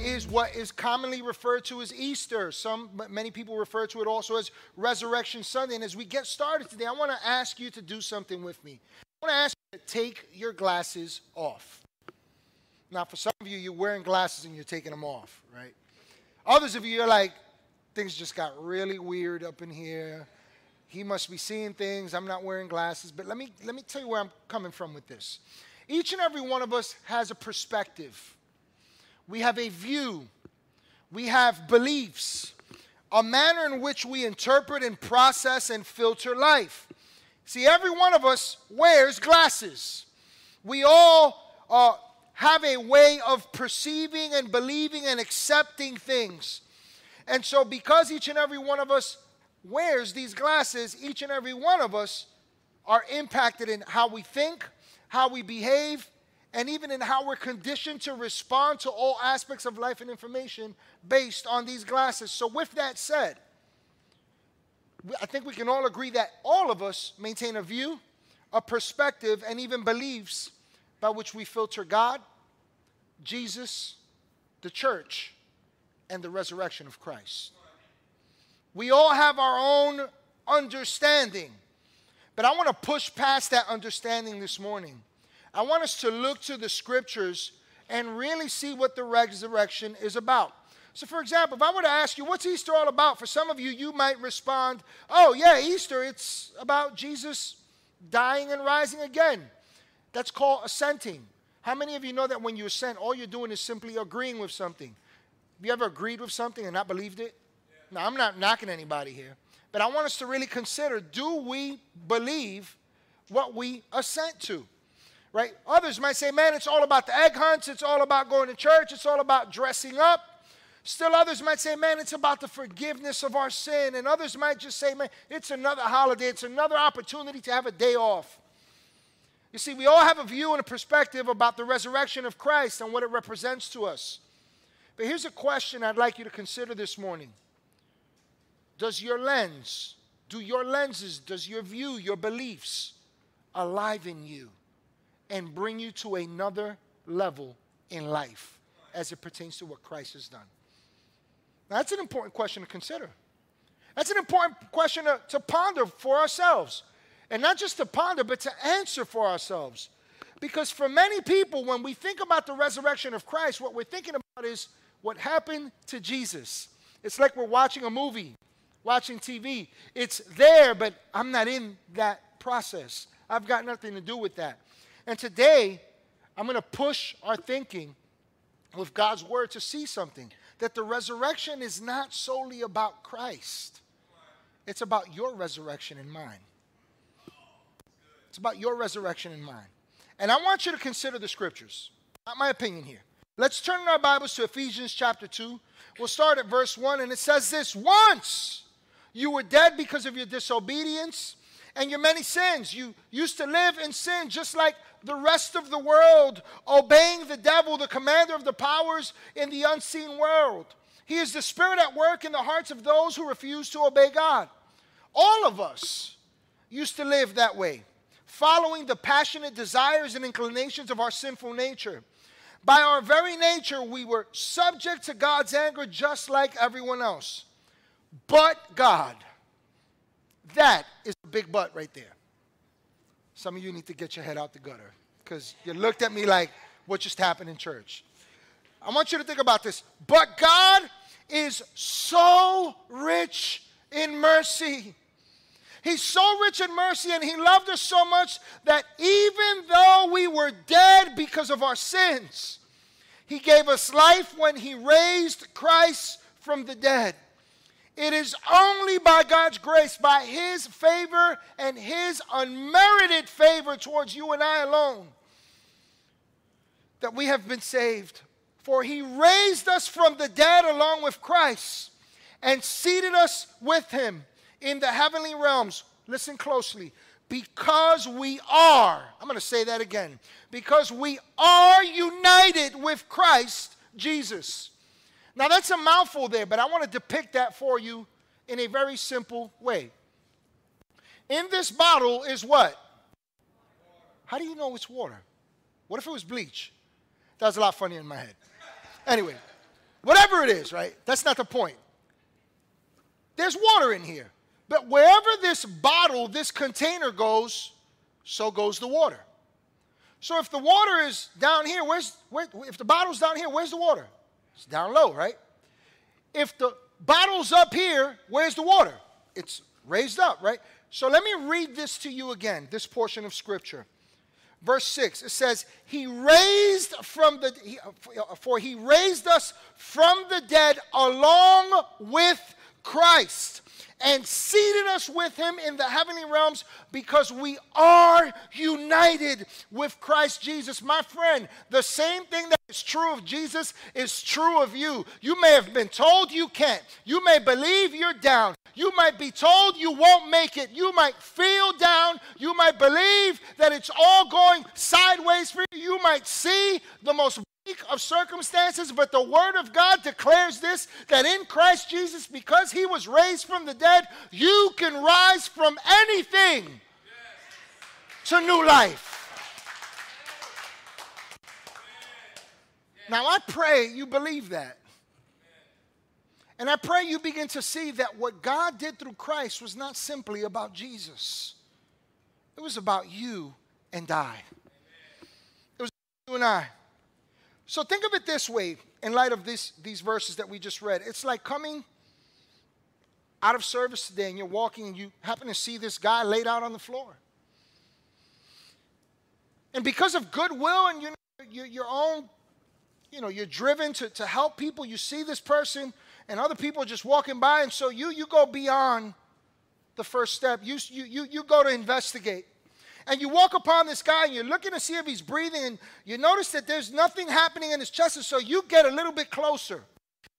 is what is commonly referred to as Easter. Some, many people refer to it also as Resurrection Sunday. And as we get started today, I want to ask you to do something with me. I want to ask you to take your glasses off. Now, for some of you, you're wearing glasses and you're taking them off, right? Others of you're like, things just got really weird up in here. He must be seeing things. I'm not wearing glasses. But let me, let me tell you where I'm coming from with this. Each and every one of us has a perspective, we have a view, we have beliefs, a manner in which we interpret and process and filter life. See, every one of us wears glasses. We all uh, have a way of perceiving and believing and accepting things. And so, because each and every one of us wears these glasses, each and every one of us are impacted in how we think, how we behave, and even in how we're conditioned to respond to all aspects of life and information based on these glasses. So, with that said, I think we can all agree that all of us maintain a view, a perspective, and even beliefs by which we filter God, Jesus, the church, and the resurrection of Christ. We all have our own understanding, but I want to push past that understanding this morning. I want us to look to the scriptures and really see what the resurrection is about. So, for example, if I were to ask you, what's Easter all about? For some of you, you might respond, oh, yeah, Easter, it's about Jesus dying and rising again. That's called assenting. How many of you know that when you assent, all you're doing is simply agreeing with something? Have you ever agreed with something and not believed it? Yeah. Now, I'm not knocking anybody here, but I want us to really consider do we believe what we assent to? Right? Others might say, man, it's all about the egg hunts, it's all about going to church, it's all about dressing up. Still, others might say, man, it's about the forgiveness of our sin. And others might just say, man, it's another holiday, it's another opportunity to have a day off. You see, we all have a view and a perspective about the resurrection of Christ and what it represents to us. But here's a question I'd like you to consider this morning Does your lens, do your lenses, does your view, your beliefs alive in you and bring you to another level in life as it pertains to what Christ has done? Now, that's an important question to consider. That's an important question to, to ponder for ourselves. And not just to ponder, but to answer for ourselves. Because for many people, when we think about the resurrection of Christ, what we're thinking about is what happened to Jesus. It's like we're watching a movie, watching TV. It's there, but I'm not in that process. I've got nothing to do with that. And today, I'm going to push our thinking with God's word to see something that the resurrection is not solely about Christ, it's about your resurrection and mine. It's about your resurrection and mine. And I want you to consider the scriptures. Not my opinion here. Let's turn our Bibles to Ephesians chapter 2. We'll start at verse 1, and it says this Once you were dead because of your disobedience and your many sins. You used to live in sin just like the rest of the world, obeying the devil, the commander of the powers in the unseen world. He is the spirit at work in the hearts of those who refuse to obey God. All of us used to live that way following the passionate desires and inclinations of our sinful nature. By our very nature, we were subject to God's anger just like everyone else. But God, that is a big butt right there. Some of you need to get your head out the gutter because you looked at me like, what just happened in church? I want you to think about this. But God is so rich in mercy. He's so rich in mercy and He loved us so much that even though we were dead because of our sins, He gave us life when He raised Christ from the dead. It is only by God's grace, by His favor and His unmerited favor towards you and I alone, that we have been saved. For He raised us from the dead along with Christ and seated us with Him in the heavenly realms, listen closely, because we are, I'm going to say that again, because we are united with Christ Jesus. Now that's a mouthful there, but I want to depict that for you in a very simple way. In this bottle is what? How do you know it's water? What if it was bleach? That was a lot funnier in my head. Anyway, whatever it is, right? That's not the point. There's water in here. But wherever this bottle, this container goes, so goes the water. So if the water is down here, where's where, if the bottle's down here, where's the water? It's down low, right? If the bottle's up here, where's the water? It's raised up, right? So let me read this to you again, this portion of scripture. Verse 6, it says, He raised from the, he, uh, for He raised us from the dead along with Christ and seated us with him in the heavenly realms because we are united with Christ Jesus. My friend, the same thing that is true of Jesus it's true of you. You may have been told you can't. You may believe you're down. You might be told you won't make it. You might feel down. You might believe that it's all going sideways for you. You might see the most weak of circumstances, but the Word of God declares this that in Christ Jesus, because He was raised from the dead, you can rise from anything to new life. Now, I pray you believe that. And I pray you begin to see that what God did through Christ was not simply about Jesus, it was about you and I. It was you and I. So think of it this way in light of this, these verses that we just read. It's like coming out of service today and you're walking and you happen to see this guy laid out on the floor. And because of goodwill and you know, your, your own, you know, you're driven to, to help people, you see this person and other people are just walking by, and so you you go beyond the first step. You, you, you, you go to investigate and you walk upon this guy and you're looking to see if he's breathing, and you notice that there's nothing happening in his chest, and so you get a little bit closer.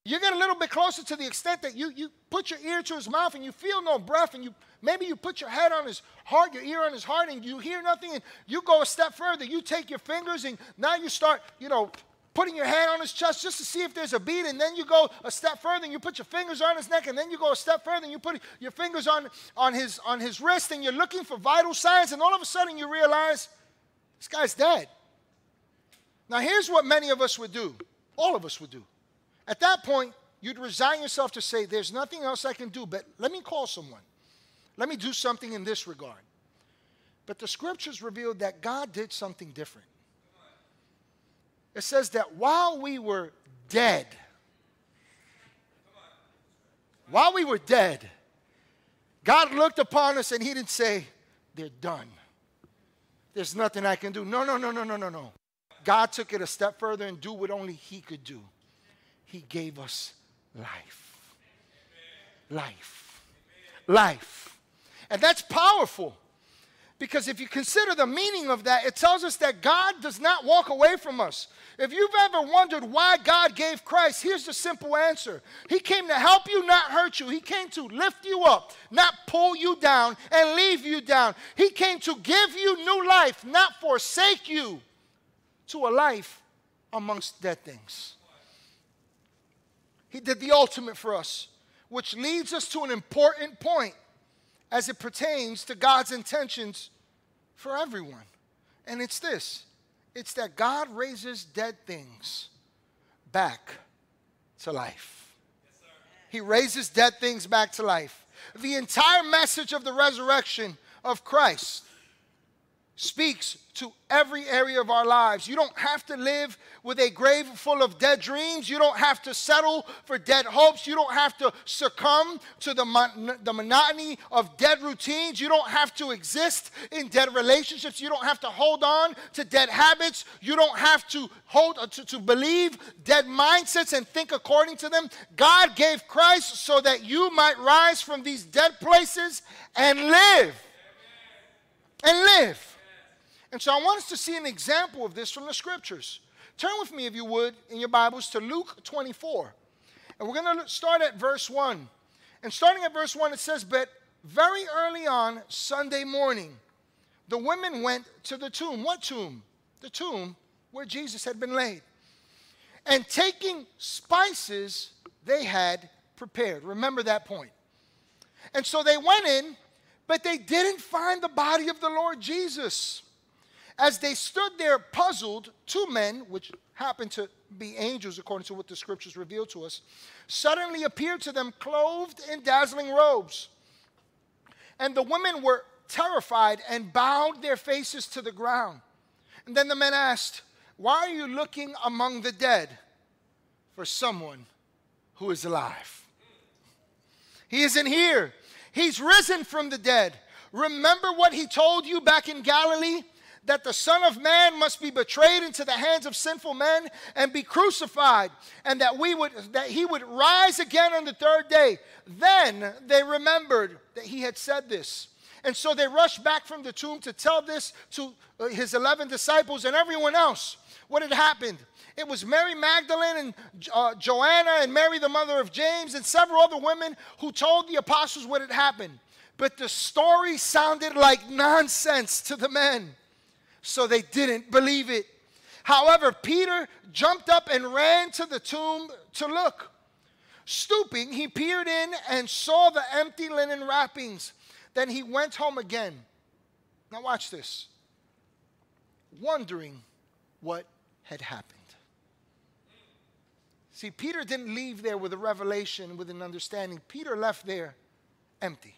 You get a little bit closer to the extent that you, you put your ear to his mouth and you feel no breath, and you maybe you put your head on his heart, your ear on his heart, and you hear nothing, and you go a step further. You take your fingers and now you start, you know, putting your hand on his chest just to see if there's a beat, and then you go a step further and you put your fingers on his neck, and then you go a step further and you put your fingers on, on, his, on his wrist, and you're looking for vital signs, and all of a sudden you realize this guy's dead. Now, here's what many of us would do, all of us would do. At that point, you'd resign yourself to say, There's nothing else I can do, but let me call someone. Let me do something in this regard. But the scriptures revealed that God did something different it says that while we were dead, while we were dead, God looked upon us and He didn't say, They're done. There's nothing I can do. No, no, no, no, no, no, no. God took it a step further and do what only He could do. He gave us life. Life. Life. And that's powerful. Because if you consider the meaning of that, it tells us that God does not walk away from us. If you've ever wondered why God gave Christ, here's the simple answer He came to help you, not hurt you. He came to lift you up, not pull you down and leave you down. He came to give you new life, not forsake you to a life amongst dead things. He did the ultimate for us, which leads us to an important point as it pertains to God's intentions for everyone. And it's this it's that God raises dead things back to life. Yes, he raises dead things back to life. The entire message of the resurrection of Christ speaks to every area of our lives. You don't have to live with a grave full of dead dreams. You don't have to settle for dead hopes. You don't have to succumb to the, mon- the monotony of dead routines. You don't have to exist in dead relationships. You don't have to hold on to dead habits. You don't have to hold uh, to, to believe dead mindsets and think according to them. God gave Christ so that you might rise from these dead places and live. And live. And so I want us to see an example of this from the scriptures. Turn with me, if you would, in your Bibles to Luke 24. And we're going to start at verse 1. And starting at verse 1, it says, But very early on Sunday morning, the women went to the tomb. What tomb? The tomb where Jesus had been laid. And taking spices they had prepared. Remember that point. And so they went in, but they didn't find the body of the Lord Jesus. As they stood there puzzled, two men, which happened to be angels according to what the scriptures reveal to us, suddenly appeared to them clothed in dazzling robes. And the women were terrified and bowed their faces to the ground. And then the men asked, Why are you looking among the dead for someone who is alive? He isn't here. He's risen from the dead. Remember what he told you back in Galilee? That the Son of Man must be betrayed into the hands of sinful men and be crucified, and that we would that he would rise again on the third day. Then they remembered that he had said this. And so they rushed back from the tomb to tell this to uh, his 11 disciples and everyone else what had happened. It was Mary Magdalene and uh, Joanna and Mary, the mother of James, and several other women who told the apostles what had happened. But the story sounded like nonsense to the men, so they didn't believe it. However, Peter jumped up and ran to the tomb to look. Stooping, he peered in and saw the empty linen wrappings. Then he went home again. Now, watch this. Wondering what had happened. See, Peter didn't leave there with a revelation, with an understanding. Peter left there empty,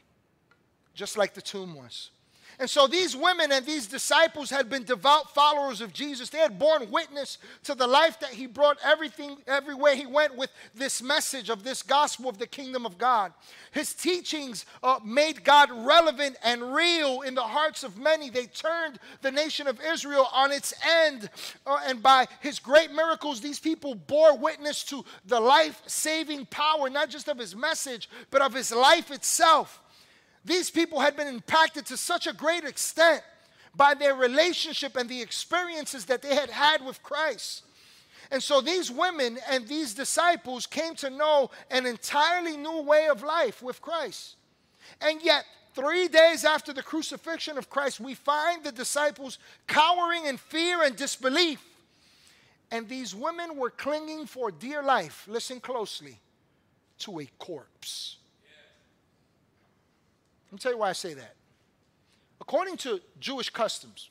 just like the tomb was. And so these women and these disciples had been devout followers of Jesus. They had borne witness to the life that he brought everything, everywhere he went with this message of this gospel of the kingdom of God. His teachings uh, made God relevant and real in the hearts of many. They turned the nation of Israel on its end. Uh, and by his great miracles, these people bore witness to the life saving power, not just of his message, but of his life itself. These people had been impacted to such a great extent by their relationship and the experiences that they had had with Christ. And so these women and these disciples came to know an entirely new way of life with Christ. And yet, three days after the crucifixion of Christ, we find the disciples cowering in fear and disbelief. And these women were clinging for dear life, listen closely, to a corpse. Me tell you why I say that. According to Jewish customs,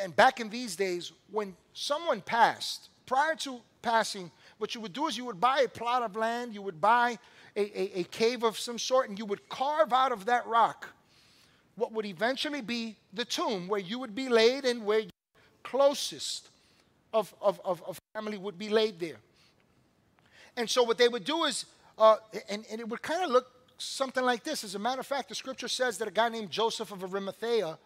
and back in these days, when someone passed, prior to passing, what you would do is you would buy a plot of land, you would buy a, a, a cave of some sort, and you would carve out of that rock what would eventually be the tomb where you would be laid and where your closest of, of, of, of, family would be laid there. And so what they would do is, uh, and, and it would kind of look something like this. As a matter of fact, the scripture says that a guy named Joseph of Arimathea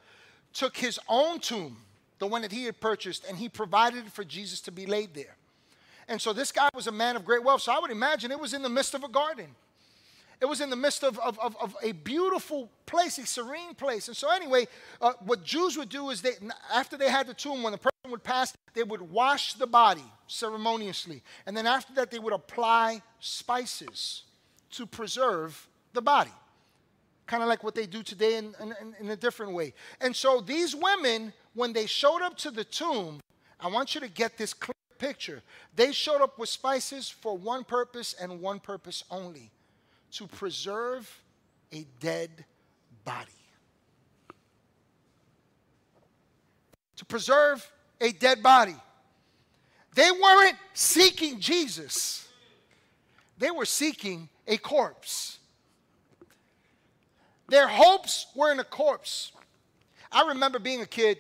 took his own tomb, the one that he had purchased, and he provided for Jesus to be laid there. And so this guy was a man of great wealth. So I would imagine it was in the midst of a garden. It was in the midst of, of, of, of a beautiful place, a serene place. And so, anyway, uh, what Jews would do is they, after they had the tomb, when the person would pass, they would wash the body ceremoniously. And then after that, they would apply spices to preserve the body. Kind of like what they do today in, in, in, a different way. And so these women, when they showed up to the tomb, I want you to get this clear picture. They showed up with spices for one purpose and one purpose only to preserve a dead body. To preserve a dead body. They weren't seeking Jesus, they were seeking a corpse. Their hopes were in a corpse. I remember being a kid.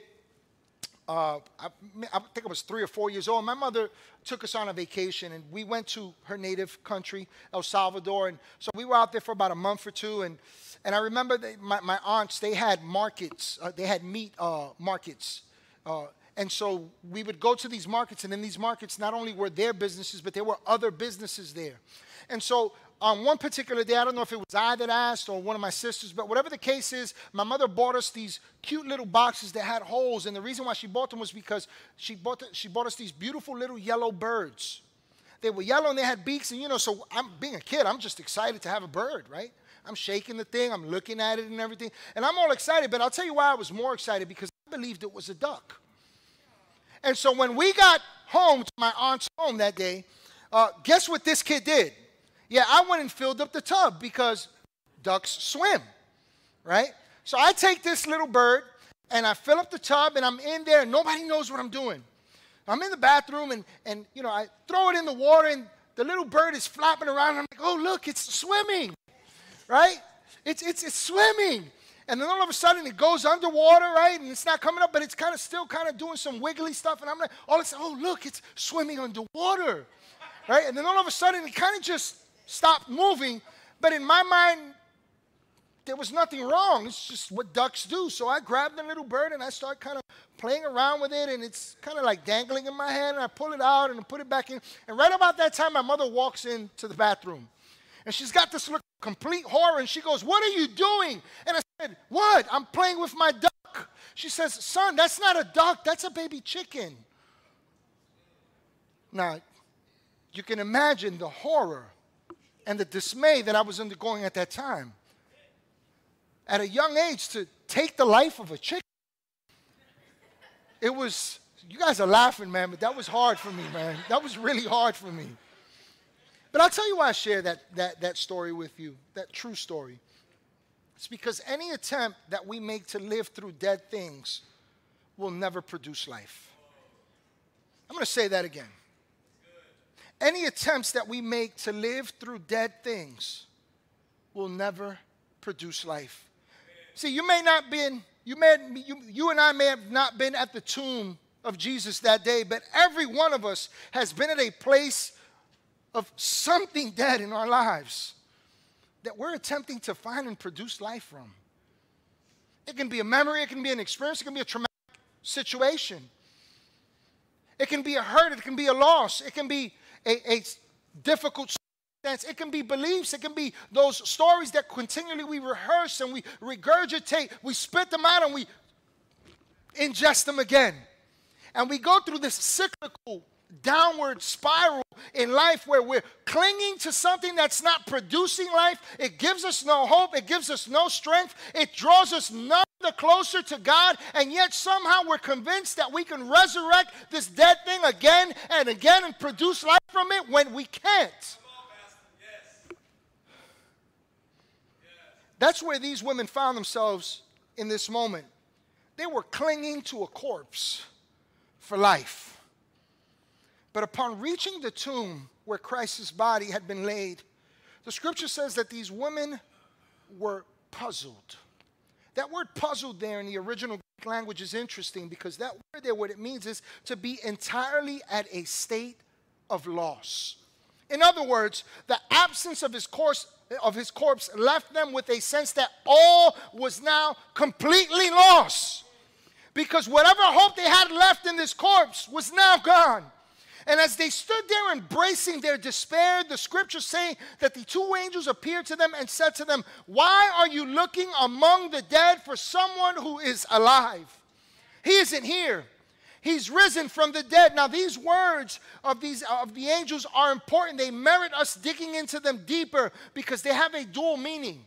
Uh, I, I, think I was three or four years old. My mother took us on a vacation, and we went to her native country, El Salvador. And so we were out there for about a month or two. And, and I remember they, my, my aunts, they had markets, uh, they had meat uh, markets. And so we would go to these markets, and in these markets, not only were their businesses, but there were other businesses there. And so on one particular day, I don't know if it was I that asked or one of my sisters, but whatever the case is, my mother bought us these cute little boxes that had holes. And the reason why she bought them was because she bought, the, she bought us these beautiful little yellow birds. They were yellow and they had beaks. And, you know, so I'm being a kid, I'm just excited to have a bird, right? I'm shaking the thing, I'm looking at it and everything. And I'm all excited, but I'll tell you why I was more excited because I believed it was a duck. And so when we got home to my aunt's home that day, uh, guess what this kid did? Yeah, I went and filled up the tub because ducks swim, right? So I take this little bird and I fill up the tub and I'm in there and nobody knows what I'm doing. I'm in the bathroom and, and you know, I throw it in the water and the little bird is flapping around. I'm like, oh, look, it's swimming, right? It's, it's, it's swimming. And then all of a sudden it goes underwater, right? And it's not coming up, but it's kind of still kind of doing some wiggly stuff. And I'm like, all of a sudden, oh, look, it's swimming underwater, right? And then all of a sudden it kind of just stopped moving. But in my mind, there was nothing wrong. It's just what ducks do. So I grabbed the little bird and I start kind of playing around with it, and it's kind of like dangling in my hand. And I pull it out and I put it back in. And right about that time, my mother walks into the bathroom, and she's got this look of complete horror, and she goes, "What are you doing?" And I said, "What? I'm playing with my duck." She says, "Son, that's not a duck. That's a baby chicken." Now, you can imagine the horror and the dismay that I was undergoing at that time at a young age to take the life of a chicken. It was, you guys are laughing, man, but that was hard for me, man. That was really hard for me. But I'll tell you why I share that, that, that story with you, that true story. It's because any attempt that we make to live through dead things will never produce life. I'm going to say that again. Any attempts that we make to live through dead things will never produce life. See, you may not been, you may, you, you and I may have not been at the tomb of Jesus that day, but every one of us has been at a place of something dead in our lives that we're attempting to find and produce life from. It can be a memory, it can be an experience, it can be a traumatic situation. It can be a hurt, it can be a loss, it can be a, a difficult circumstance, it can be beliefs. It can be those stories that continually we rehearse and we regurgitate. We spit them out and we ingest them again. And we go through this cyclical downward spiral in life where we're clinging to something that's not producing life. It gives us no hope. It gives us no strength. It draws us none the closer to God. And yet somehow we're convinced that we can resurrect this dead thing again and again and produce life from it when we can't. That's where these women found themselves in this moment. They were clinging to a corpse for life. But upon reaching the tomb where Christ's body had been laid, the scripture says that these women were puzzled. That word puzzled there in the original Greek language is interesting because that word there, what it means is to be entirely at a state of loss. In other words, the absence of his course of his corpse left them with a sense that all was now completely lost. Because whatever hope they had left in this corpse was now gone. And as they stood there embracing their despair, the scriptures say that the two angels appeared to them and said to them, Why are you looking among the dead for someone who is alive? He isn't here. He's risen from the dead. Now, these words of, these, of the angels are important. They merit us digging into them deeper because they have a dual meaning.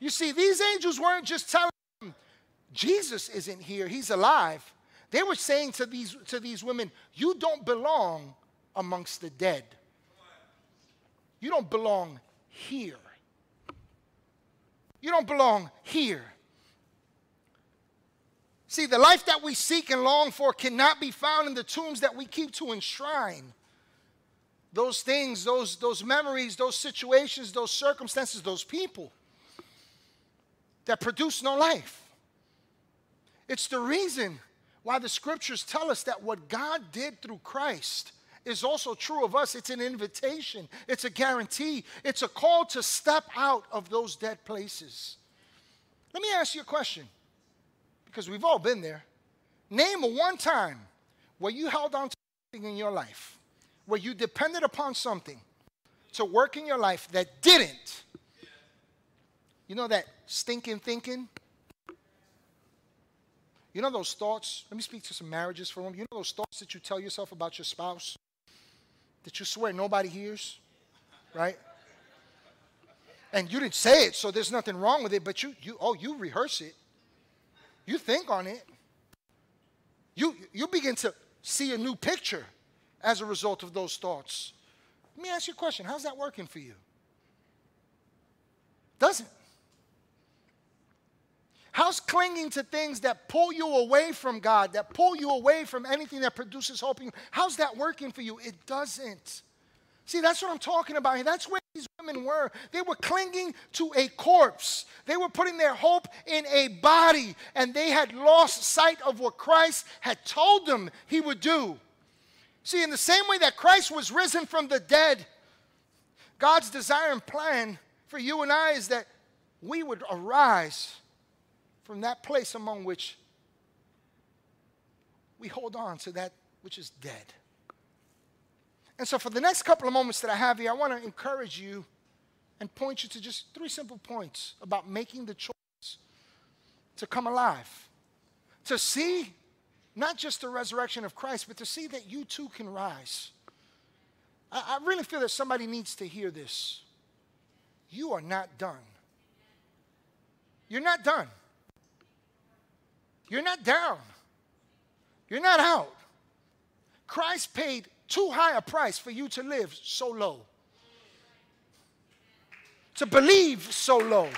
You see, these angels weren't just telling them, Jesus isn't here, he's alive. They were saying to these, to these women, You don't belong amongst the dead. You don't belong here. You don't belong here. See, the life that we seek and long for cannot be found in the tombs that we keep to enshrine. Those things, those, those memories, those situations, those circumstances, those people that produce no life. It's the reason why the scriptures tell us that what God did through Christ is also true of us. It's an invitation, it's a guarantee, it's a call to step out of those dead places. Let me ask you a question because we've all been there. Name one time where you held on to something in your life, where you depended upon something to work in your life that didn't. You know that stinking thinking? You know those thoughts? Let me speak to some marriages for them. You know those thoughts that you tell yourself about your spouse that you swear nobody hears, right? And you didn't say it, so there's nothing wrong with it, but you, you oh, you rehearse it. You think on it. You, you begin to see a new picture as a result of those thoughts. Let me ask you a question how's that working for you? Doesn't. How's clinging to things that pull you away from God, that pull you away from anything that produces hope in you? How's that working for you? It doesn't. See, that's what I'm talking about here. That's where these women were. They were clinging to a corpse. They were putting their hope in a body, and they had lost sight of what Christ had told them he would do. See, in the same way that Christ was risen from the dead, God's desire and plan for you and I is that we would arise from that place among which we hold on to that which is dead. And so, for the next couple of moments that I have here, I want to encourage you and point you to just three simple points about making the choice to come alive, to see not just the resurrection of Christ, but to see that you too can rise. I, I really feel that somebody needs to hear this. You are not done. You're not done. You're not down. You're not out. Christ paid too high a price for you to live so low, to believe so low.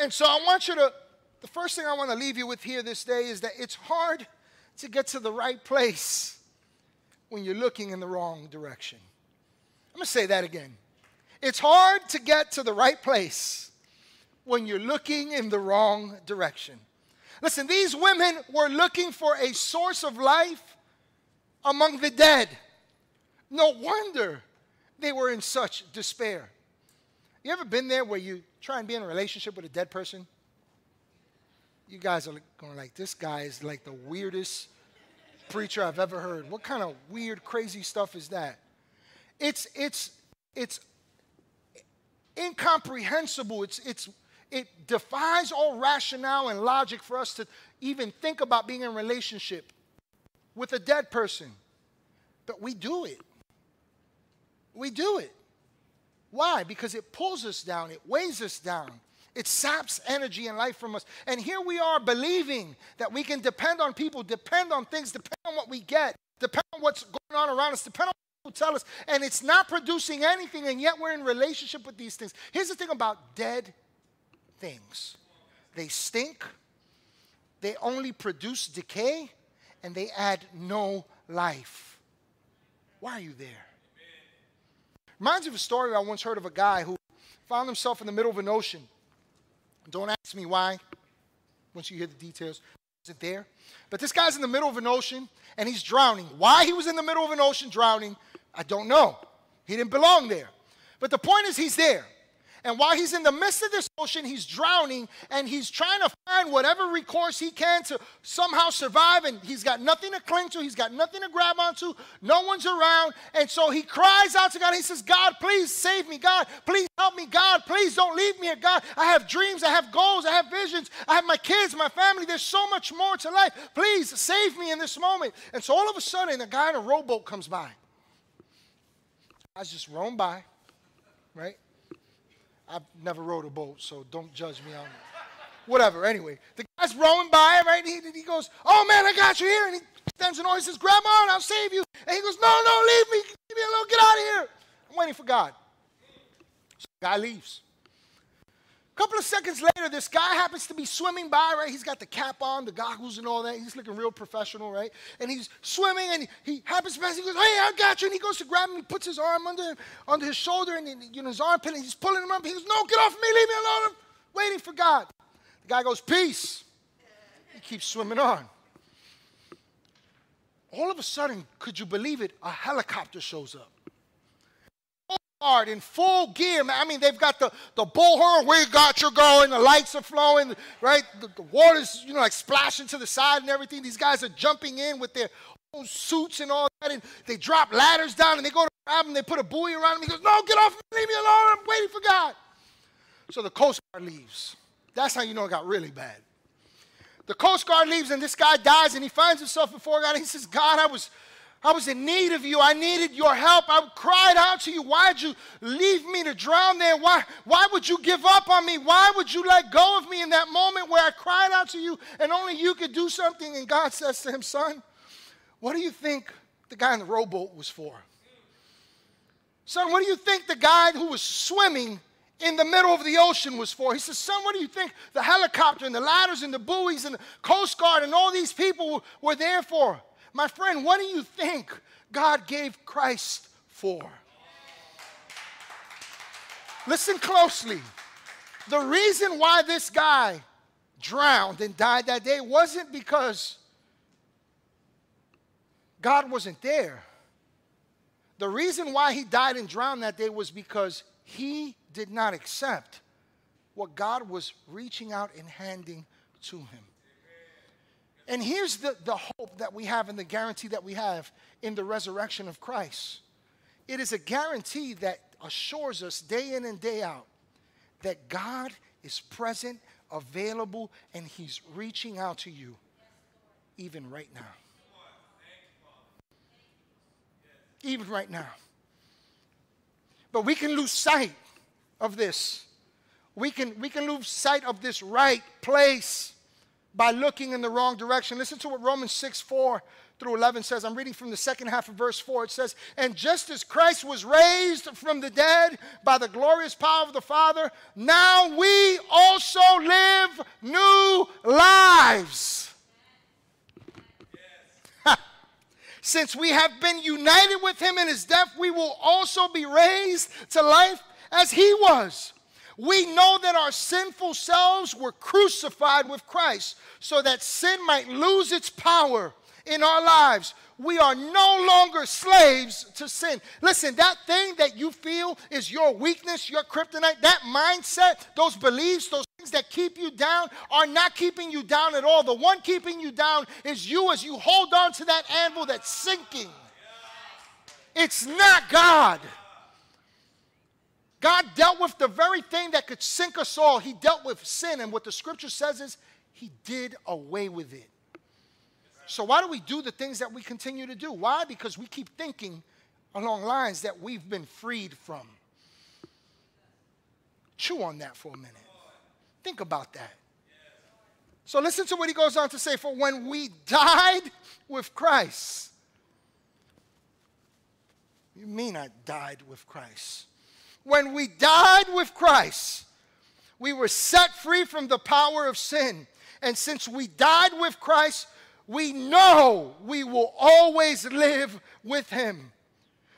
And so I want you to, the first thing I want to leave you with here this day is that it's hard to get to the right place when you're looking in the wrong direction. I'm going to say that again. It's hard to get to the right place when you're looking in the wrong direction. Listen, these women were looking for a source of life among the dead. No wonder they were in such despair. You ever been there where you try and be in a relationship with a dead person? You guys are going like, this guy is like the weirdest preacher I've ever heard. What kind of weird, crazy stuff is that? It's it's it's incomprehensible. It's it's it defies all rationale and logic for us to even think about being in relationship with a dead person. But we do it. We do it. Why? Because it pulls us down, it weighs us down. It saps energy and life from us. And here we are believing that we can depend on people, depend on things, depend on what we get, depend on what's going on around us, depend on people tell us. And it's not producing anything, and yet we're in relationship with these things. Here's the thing about dead things they stink, they only produce decay, and they add no life. Why are you there? Reminds me of a story I once heard of a guy who found himself in the middle of an ocean. Don't ask me why. Once you hear the details, is it there? But this guy's in the middle of an ocean and he's drowning. Why he was in the middle of an ocean drowning, I don't know. He didn't belong there. But the point is, he's there. And while he's in the midst of this ocean, he's drowning and he's trying to find whatever recourse he can to somehow survive. And he's got nothing to cling to, he's got nothing to grab onto, no one's around. And so he cries out to God. He says, God, please save me. God, please help me. God, please don't leave me here. God, I have dreams, I have goals, I have visions, I have my kids, my family. There's so much more to life. Please save me in this moment. And so all of a sudden, a guy in a rowboat comes by. I just roam by, right? I've never rowed a boat, so don't judge me on it. Whatever, anyway. The guy's rowing by, right? He, he goes, Oh man, I got you here. And he stands and he says, Grab on, I'll save you. And he goes, No, no, leave me. Leave me alone. Get out of here. I'm waiting for God. So the guy leaves couple of seconds later, this guy happens to be swimming by, right? He's got the cap on, the goggles and all that. He's looking real professional, right? And he's swimming and he happens to pass. He goes, hey, I got you. And he goes to grab him. He puts his arm under, under his shoulder and you know, his armpit and he's pulling him up. He goes, no, get off me. Leave me alone. I'm waiting for God. The guy goes, peace. He keeps swimming on. All of a sudden, could you believe it? A helicopter shows up in full gear. I mean, they've got the, the bullhorn, we got you going, the lights are flowing, right? The, the water's, you know, like splashing to the side and everything. These guys are jumping in with their own suits and all that, and they drop ladders down and they go to grab him, they put a buoy around him. He goes, No, get off me, leave me alone, I'm waiting for God. So the Coast Guard leaves. That's how you know it got really bad. The Coast Guard leaves and this guy dies and he finds himself before God and he says, God, I was I was in need of you. I needed your help. I cried out to you. Why'd you leave me to drown there? Why, why would you give up on me? Why would you let go of me in that moment where I cried out to you and only you could do something? And God says to him, Son, what do you think the guy in the rowboat was for? Son, what do you think the guy who was swimming in the middle of the ocean was for. He says, Son, what do you think the helicopter and the ladders and the buoys and the Coast Guard and all these people were there for? My friend, what do you think God gave Christ for? Listen closely. The reason why this guy drowned and died that day wasn't because God wasn't there. The reason why he died and drowned that day was because he did not accept what God was reaching out and handing to him. And here's the, the hope that we have and the guarantee that we have in the resurrection of Christ it is a guarantee that assures us day in and day out that God is present, available, and He's reaching out to you even right now. Even right now. But we can lose sight of this. We can, we can lose sight of this right place by looking in the wrong direction. Listen to what Romans 6 4 through 11 says. I'm reading from the second half of verse 4. It says, And just as Christ was raised from the dead by the glorious power of the Father, now we also live new lives. Since we have been united with him in his death, we will also be raised to life as he was. We know that our sinful selves were crucified with Christ so that sin might lose its power in our lives. We are no longer slaves to sin. Listen, that thing that you feel is your weakness, your kryptonite, that mindset, those beliefs, those things that keep you down are not keeping you down at all. The one keeping you down is you as you hold on to that anvil that's sinking. It's not God. God dealt with the very thing that could sink us all. He dealt with sin, and what the scripture says is, He did away with it. So, why do we do the things that we continue to do? Why? Because we keep thinking along lines that we've been freed from. Chew on that for a minute. Think about that. So, listen to what he goes on to say For when we died with Christ, you mean I died with Christ? When we died with Christ, we were set free from the power of sin. And since we died with Christ, we know we will always live with him.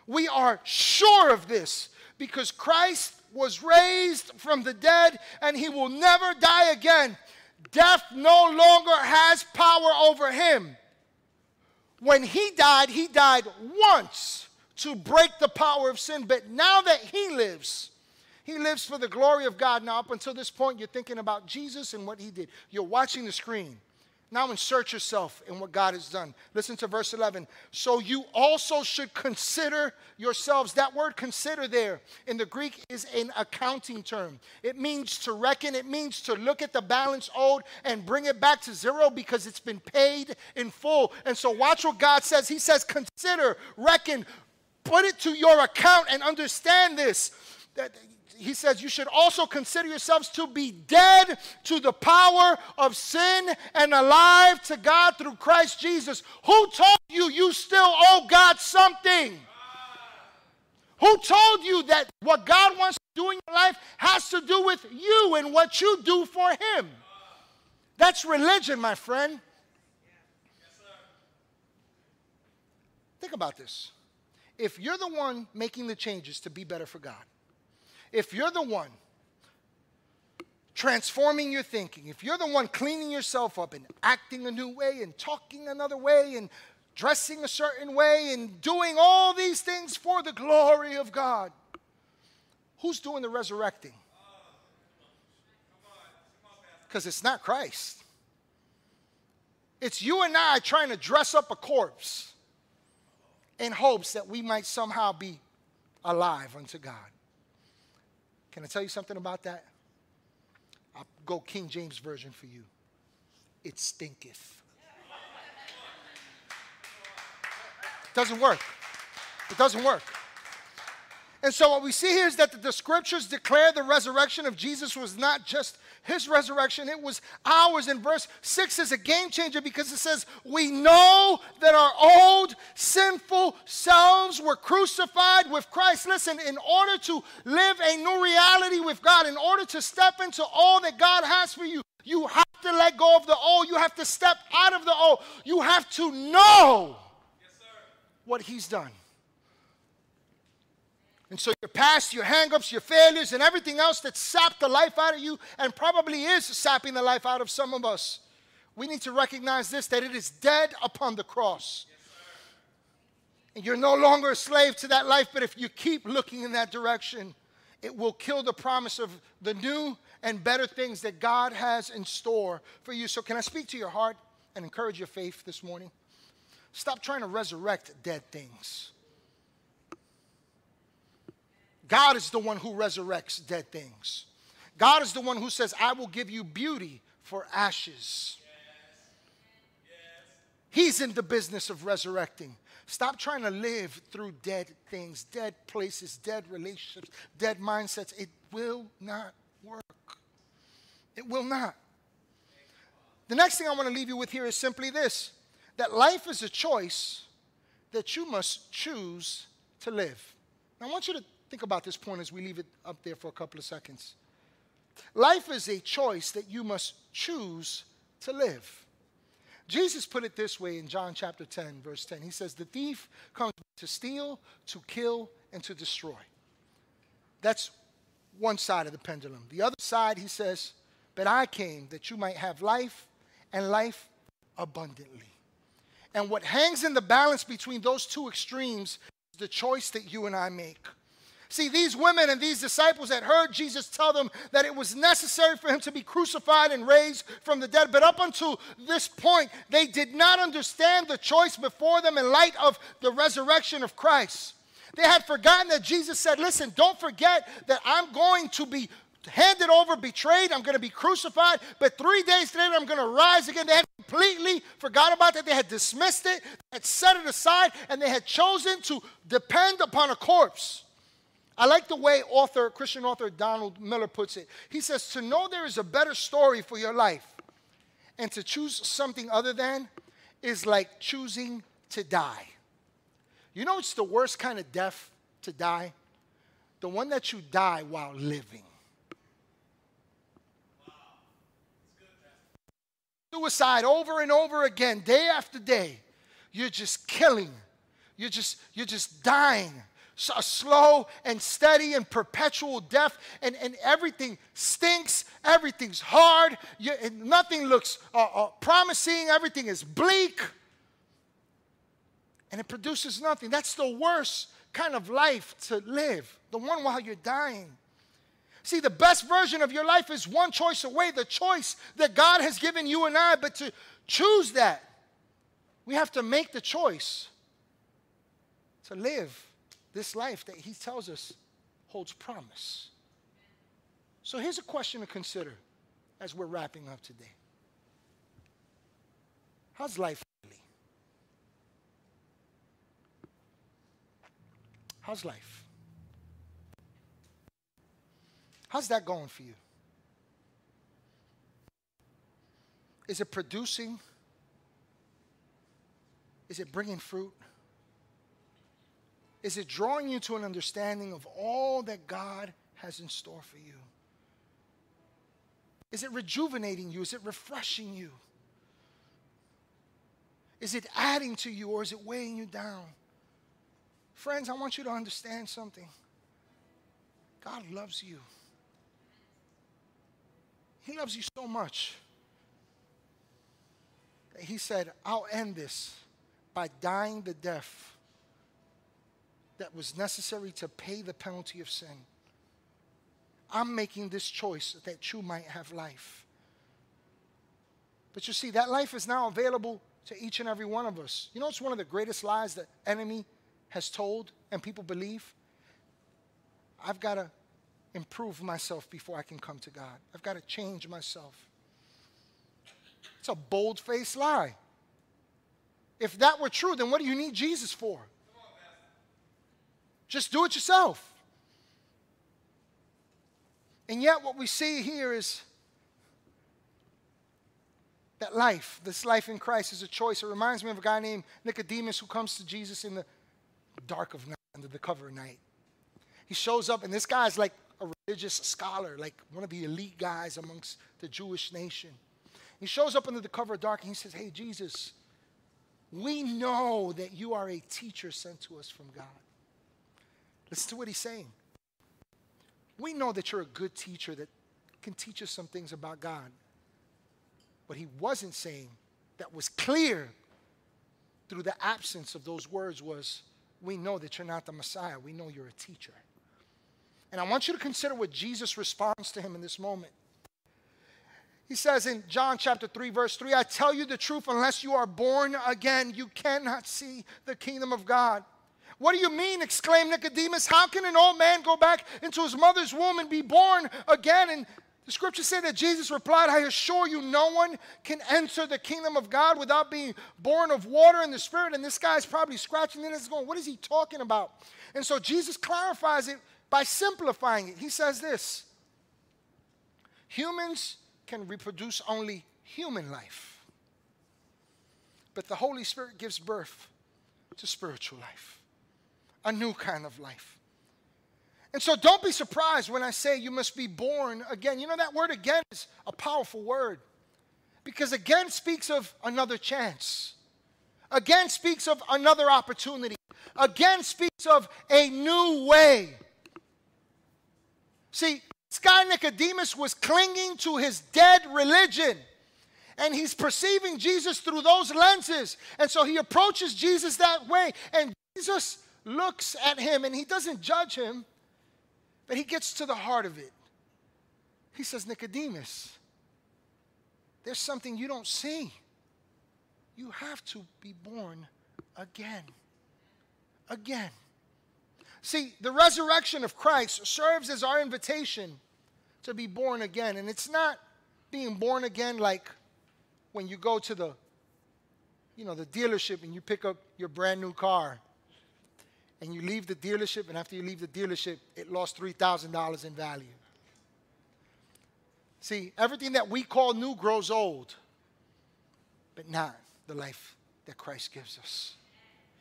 We are sure of this because Christ was raised from the dead and he will never die again. Death no longer has power over him. When he died, he died once to break the power of sin. But now that he lives, he lives for the glory of God. Now, up until this point, you're thinking about Jesus and what he did. You're watching the screen. Now insert yourself in what God has done. Listen to verse 11. So you also should consider yourselves. That word consider there in the Greek is an accounting term. It means to reckon, it means to look at the balance owed and bring it back to zero because it's been paid in full. And so watch what God says. He says, consider, reckon, put it to your account and understand this. That he says, You should also consider yourselves to be dead to the power of sin and alive to God through Christ Jesus. Who told you you still owe God something? Who told you that what God wants to do in your life has to do with you and what you do for Him? That's religion, my friend. Think about this if you're the one making the changes to be better for God, if you're the one transforming your thinking, if you're the one cleaning yourself up and acting a new way and talking another way and dressing a certain way and doing all these things for the glory of God, who's doing the resurrecting? Because it's not Christ. It's you and I trying to dress up a corpse in hopes that we might somehow be alive unto God. Can I tell you something about that? I'll go King James Version for you. It stinketh. It doesn't work. It doesn't work. And so, what we see here is that the scriptures declare the resurrection of Jesus was not just his resurrection, it was ours. And verse 6 is a game changer because it says, We know that our old sinful selves were crucified with Christ. Listen, in order to live a new reality with God, in order to step into all that God has for you, you have to let go of the old. You have to step out of the old. You have to know yes, what He's done. And so your past, your hangups, your failures, and everything else that sapped the life out of you and probably is sapping the life out of some of us, we need to recognize this that it is dead upon the cross. Yes, and you're no longer a slave to that life, but if you keep looking in that direction, it will kill the promise of the new and better things that God has in store for you. So, can I speak to your heart and encourage your faith this morning? Stop trying to resurrect dead things. God is the one who resurrects dead things. God is the one who says, I will give you beauty for ashes. He's in the business of resurrecting. Stop trying to live through dead things, dead places, dead relationships, dead mindsets. It will not work. It will not. The next thing I want to leave you with here is simply this that life is a choice that you must choose to live. I want you to Think about this point as we leave it up there for a couple of seconds. Life is a choice that you must choose to live. Jesus put it this way in John chapter 10, verse 10. He says, The thief comes to steal, to kill, and to destroy. That's one side of the pendulum. The other side, he says, But I came that you might have life and life abundantly. And what hangs in the balance between those two extremes is the choice that you and I make. See, these women and these disciples had heard Jesus tell them that it was necessary for him to be crucified and raised from the dead. But up until this point, they did not understand the choice before them in light of the resurrection of Christ. They had forgotten that Jesus said, Listen, don't forget that I'm going to be handed over, betrayed, I'm going to be crucified, but three days later I'm going to rise again. They had completely forgot about that. They had dismissed it, had set it aside, and they had chosen to depend upon a corpse. I like the way author, Christian author Donald Miller puts it. He says, To know there is a better story for your life and to choose something other than is like choosing to die. You know, it's the worst kind of death to die? The one that you die while living. Suicide over and over again, day after day. You're just killing. You're just, you're just dying a slow and steady and perpetual death, and, and everything stinks, everything's hard, you, nothing looks uh, uh, promising, everything is bleak, and it produces nothing. That's the worst kind of life to live, the one while you're dying. See, the best version of your life is one choice away, the choice that God has given you and I, but to choose that, we have to make the choice to live this life that he tells us holds promise. So here's a question to consider as we're wrapping up today How's life really? How's life? How's that going for you? Is it producing? Is it bringing fruit? Is it drawing you to an understanding of all that God has in store for you? Is it rejuvenating you? Is it refreshing you? Is it adding to you or is it weighing you down? Friends, I want you to understand something. God loves you. He loves you so much that He said, I'll end this by dying the death that was necessary to pay the penalty of sin. I'm making this choice that you might have life. But you see, that life is now available to each and every one of us. You know, it's one of the greatest lies the enemy has told and people believe. I've got to improve myself before I can come to God. I've got to change myself. It's a bold faced lie. If that were true, then what do you need Jesus for? Just do it yourself. And yet, what we see here is that life, this life in Christ, is a choice. It reminds me of a guy named Nicodemus who comes to Jesus in the dark of night, under the cover of night. He shows up, and this guy's like a religious scholar, like one of the elite guys amongst the Jewish nation. He shows up under the cover of dark and he says, Hey, Jesus, we know that you are a teacher sent to us from God. Listen to what he's saying. We know that you're a good teacher that can teach us some things about God. What he wasn't saying that was clear through the absence of those words was, We know that you're not the Messiah. We know you're a teacher. And I want you to consider what Jesus responds to him in this moment. He says in John chapter 3, verse 3, I tell you the truth, unless you are born again, you cannot see the kingdom of God. What do you mean? exclaimed Nicodemus. How can an old man go back into his mother's womb and be born again? And the scripture said that Jesus replied, I assure you, no one can enter the kingdom of God without being born of water and the Spirit. And this guy's probably scratching in his going, What is he talking about? And so Jesus clarifies it by simplifying it. He says this Humans can reproduce only human life, but the Holy Spirit gives birth to spiritual life, a new kind of life. And so don't be surprised when I say you must be born again. You know, that word again is a powerful word because again speaks of another chance, again speaks of another opportunity, again speaks of a new way. See, this guy Nicodemus was clinging to his dead religion. And he's perceiving Jesus through those lenses. And so he approaches Jesus that way. And Jesus looks at him and he doesn't judge him. But he gets to the heart of it. He says, Nicodemus, there's something you don't see. You have to be born again. Again. See, the resurrection of Christ serves as our invitation to be born again. And it's not being born again like when you go to the you know the dealership and you pick up your brand new car and you leave the dealership, and after you leave the dealership, it lost $3,000 in value. See, everything that we call new grows old, but not the life that Christ gives us.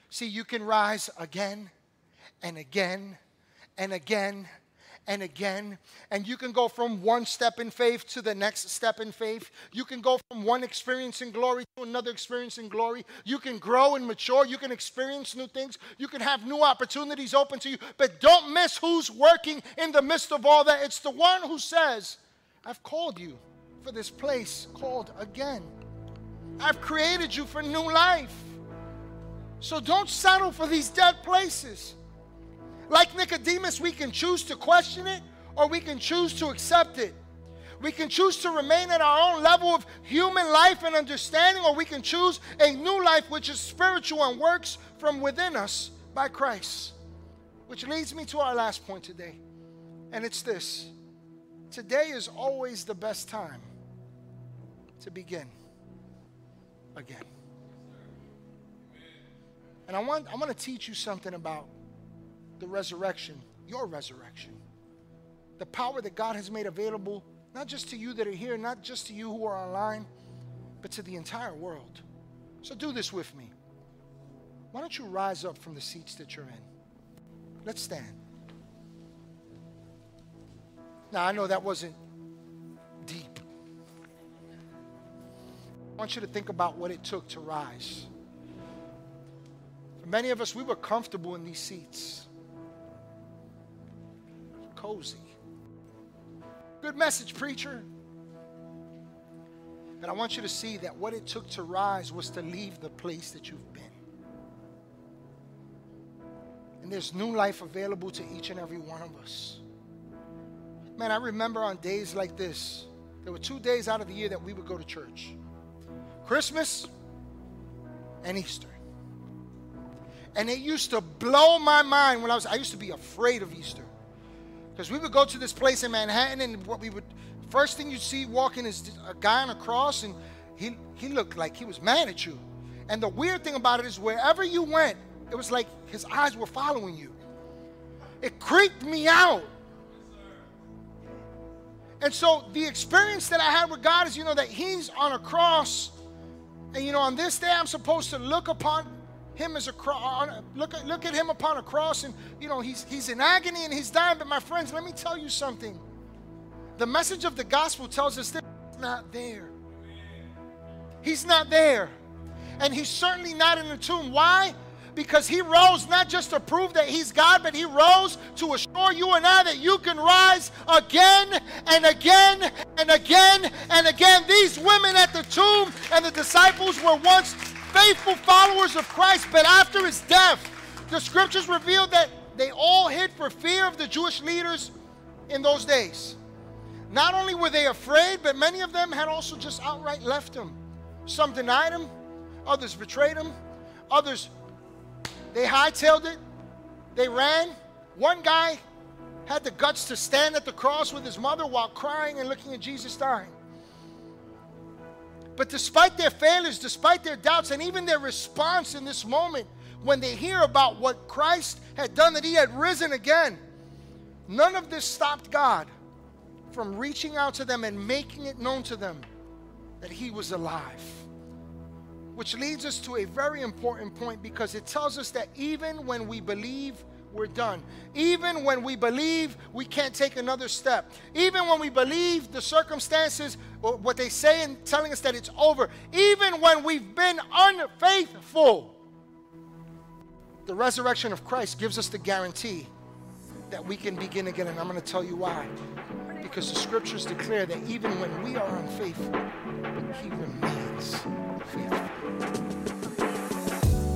See, you can rise again and again and again and again. And you can go from one step in faith to the next step in faith. You can go from one experience in glory to another experience in glory. You can grow and mature. You can experience new things. You can have new opportunities open to you. But don't miss who's working in the midst of all that. It's the one who says, I've called you for this place called again. I've created you for new life. So don't settle for these dead places. Like Nicodemus, we can choose to question it or we can choose to accept it. We can choose to remain at our own level of human life and understanding, or we can choose a new life which is spiritual and works from within us by Christ. Which leads me to our last point today, and it's this today is always the best time to begin again. And I want, I want to teach you something about the resurrection, your resurrection. The power that God has made available, not just to you that are here, not just to you who are online, but to the entire world. So do this with me. Why don't you rise up from the seats that you're in? Let's stand. Now, I know that wasn't deep. I want you to think about what it took to rise. For many of us, we were comfortable in these seats cozy. Good message, preacher. But I want you to see that what it took to rise was to leave the place that you've been. And there's new life available to each and every one of us. Man, I remember on days like this, there were two days out of the year that we would go to church Christmas and Easter. And it used to blow my mind when I was, I used to be afraid of Easter. Because we would go to this place in Manhattan, and what we would, first thing you'd see walking is a guy on a cross, and he, he looked like he was mad at you. And the weird thing about it is, wherever you went, it was like his eyes were following you. It creeped me out. And so the experience that I had with God is, you know, that He's on a cross, and you know, on this day I'm supposed to look upon Him as a cross, look at look at Him upon a cross, and you know, He's He's in agony and He's dying. But my friends, let me tell you something. The message of the gospel tells us that He's not there. He's not there, and He's certainly not in the tomb. Why? because he rose not just to prove that he's God, but he rose to assure you and I that you can rise again and again and again and again. These women at the tomb and the disciples were once faithful followers of Christ, but after his death, the scriptures reveal that they all hid for fear of the Jewish leaders in those days. Not only were they afraid, but many of them had also just outright left him. Some denied him, others betrayed him, others they hightailed it. They ran. One guy had the guts to stand at the cross with his mother while crying and looking at Jesus dying. But despite their failures, despite their doubts, and even their response in this moment, when they hear about what Christ had done, that he had risen again, none of this stopped God from reaching out to them and making it known to them that he was alive. Which leads us to a very important point because it tells us that even when we believe we're done, even when we believe we can't take another step, even when we believe the circumstances, or what they say and telling us that it's over, even when we've been unfaithful, the resurrection of Christ gives us the guarantee that we can begin again. And I'm going to tell you why. Because the scriptures declare that even when we are unfaithful, He remains faithful.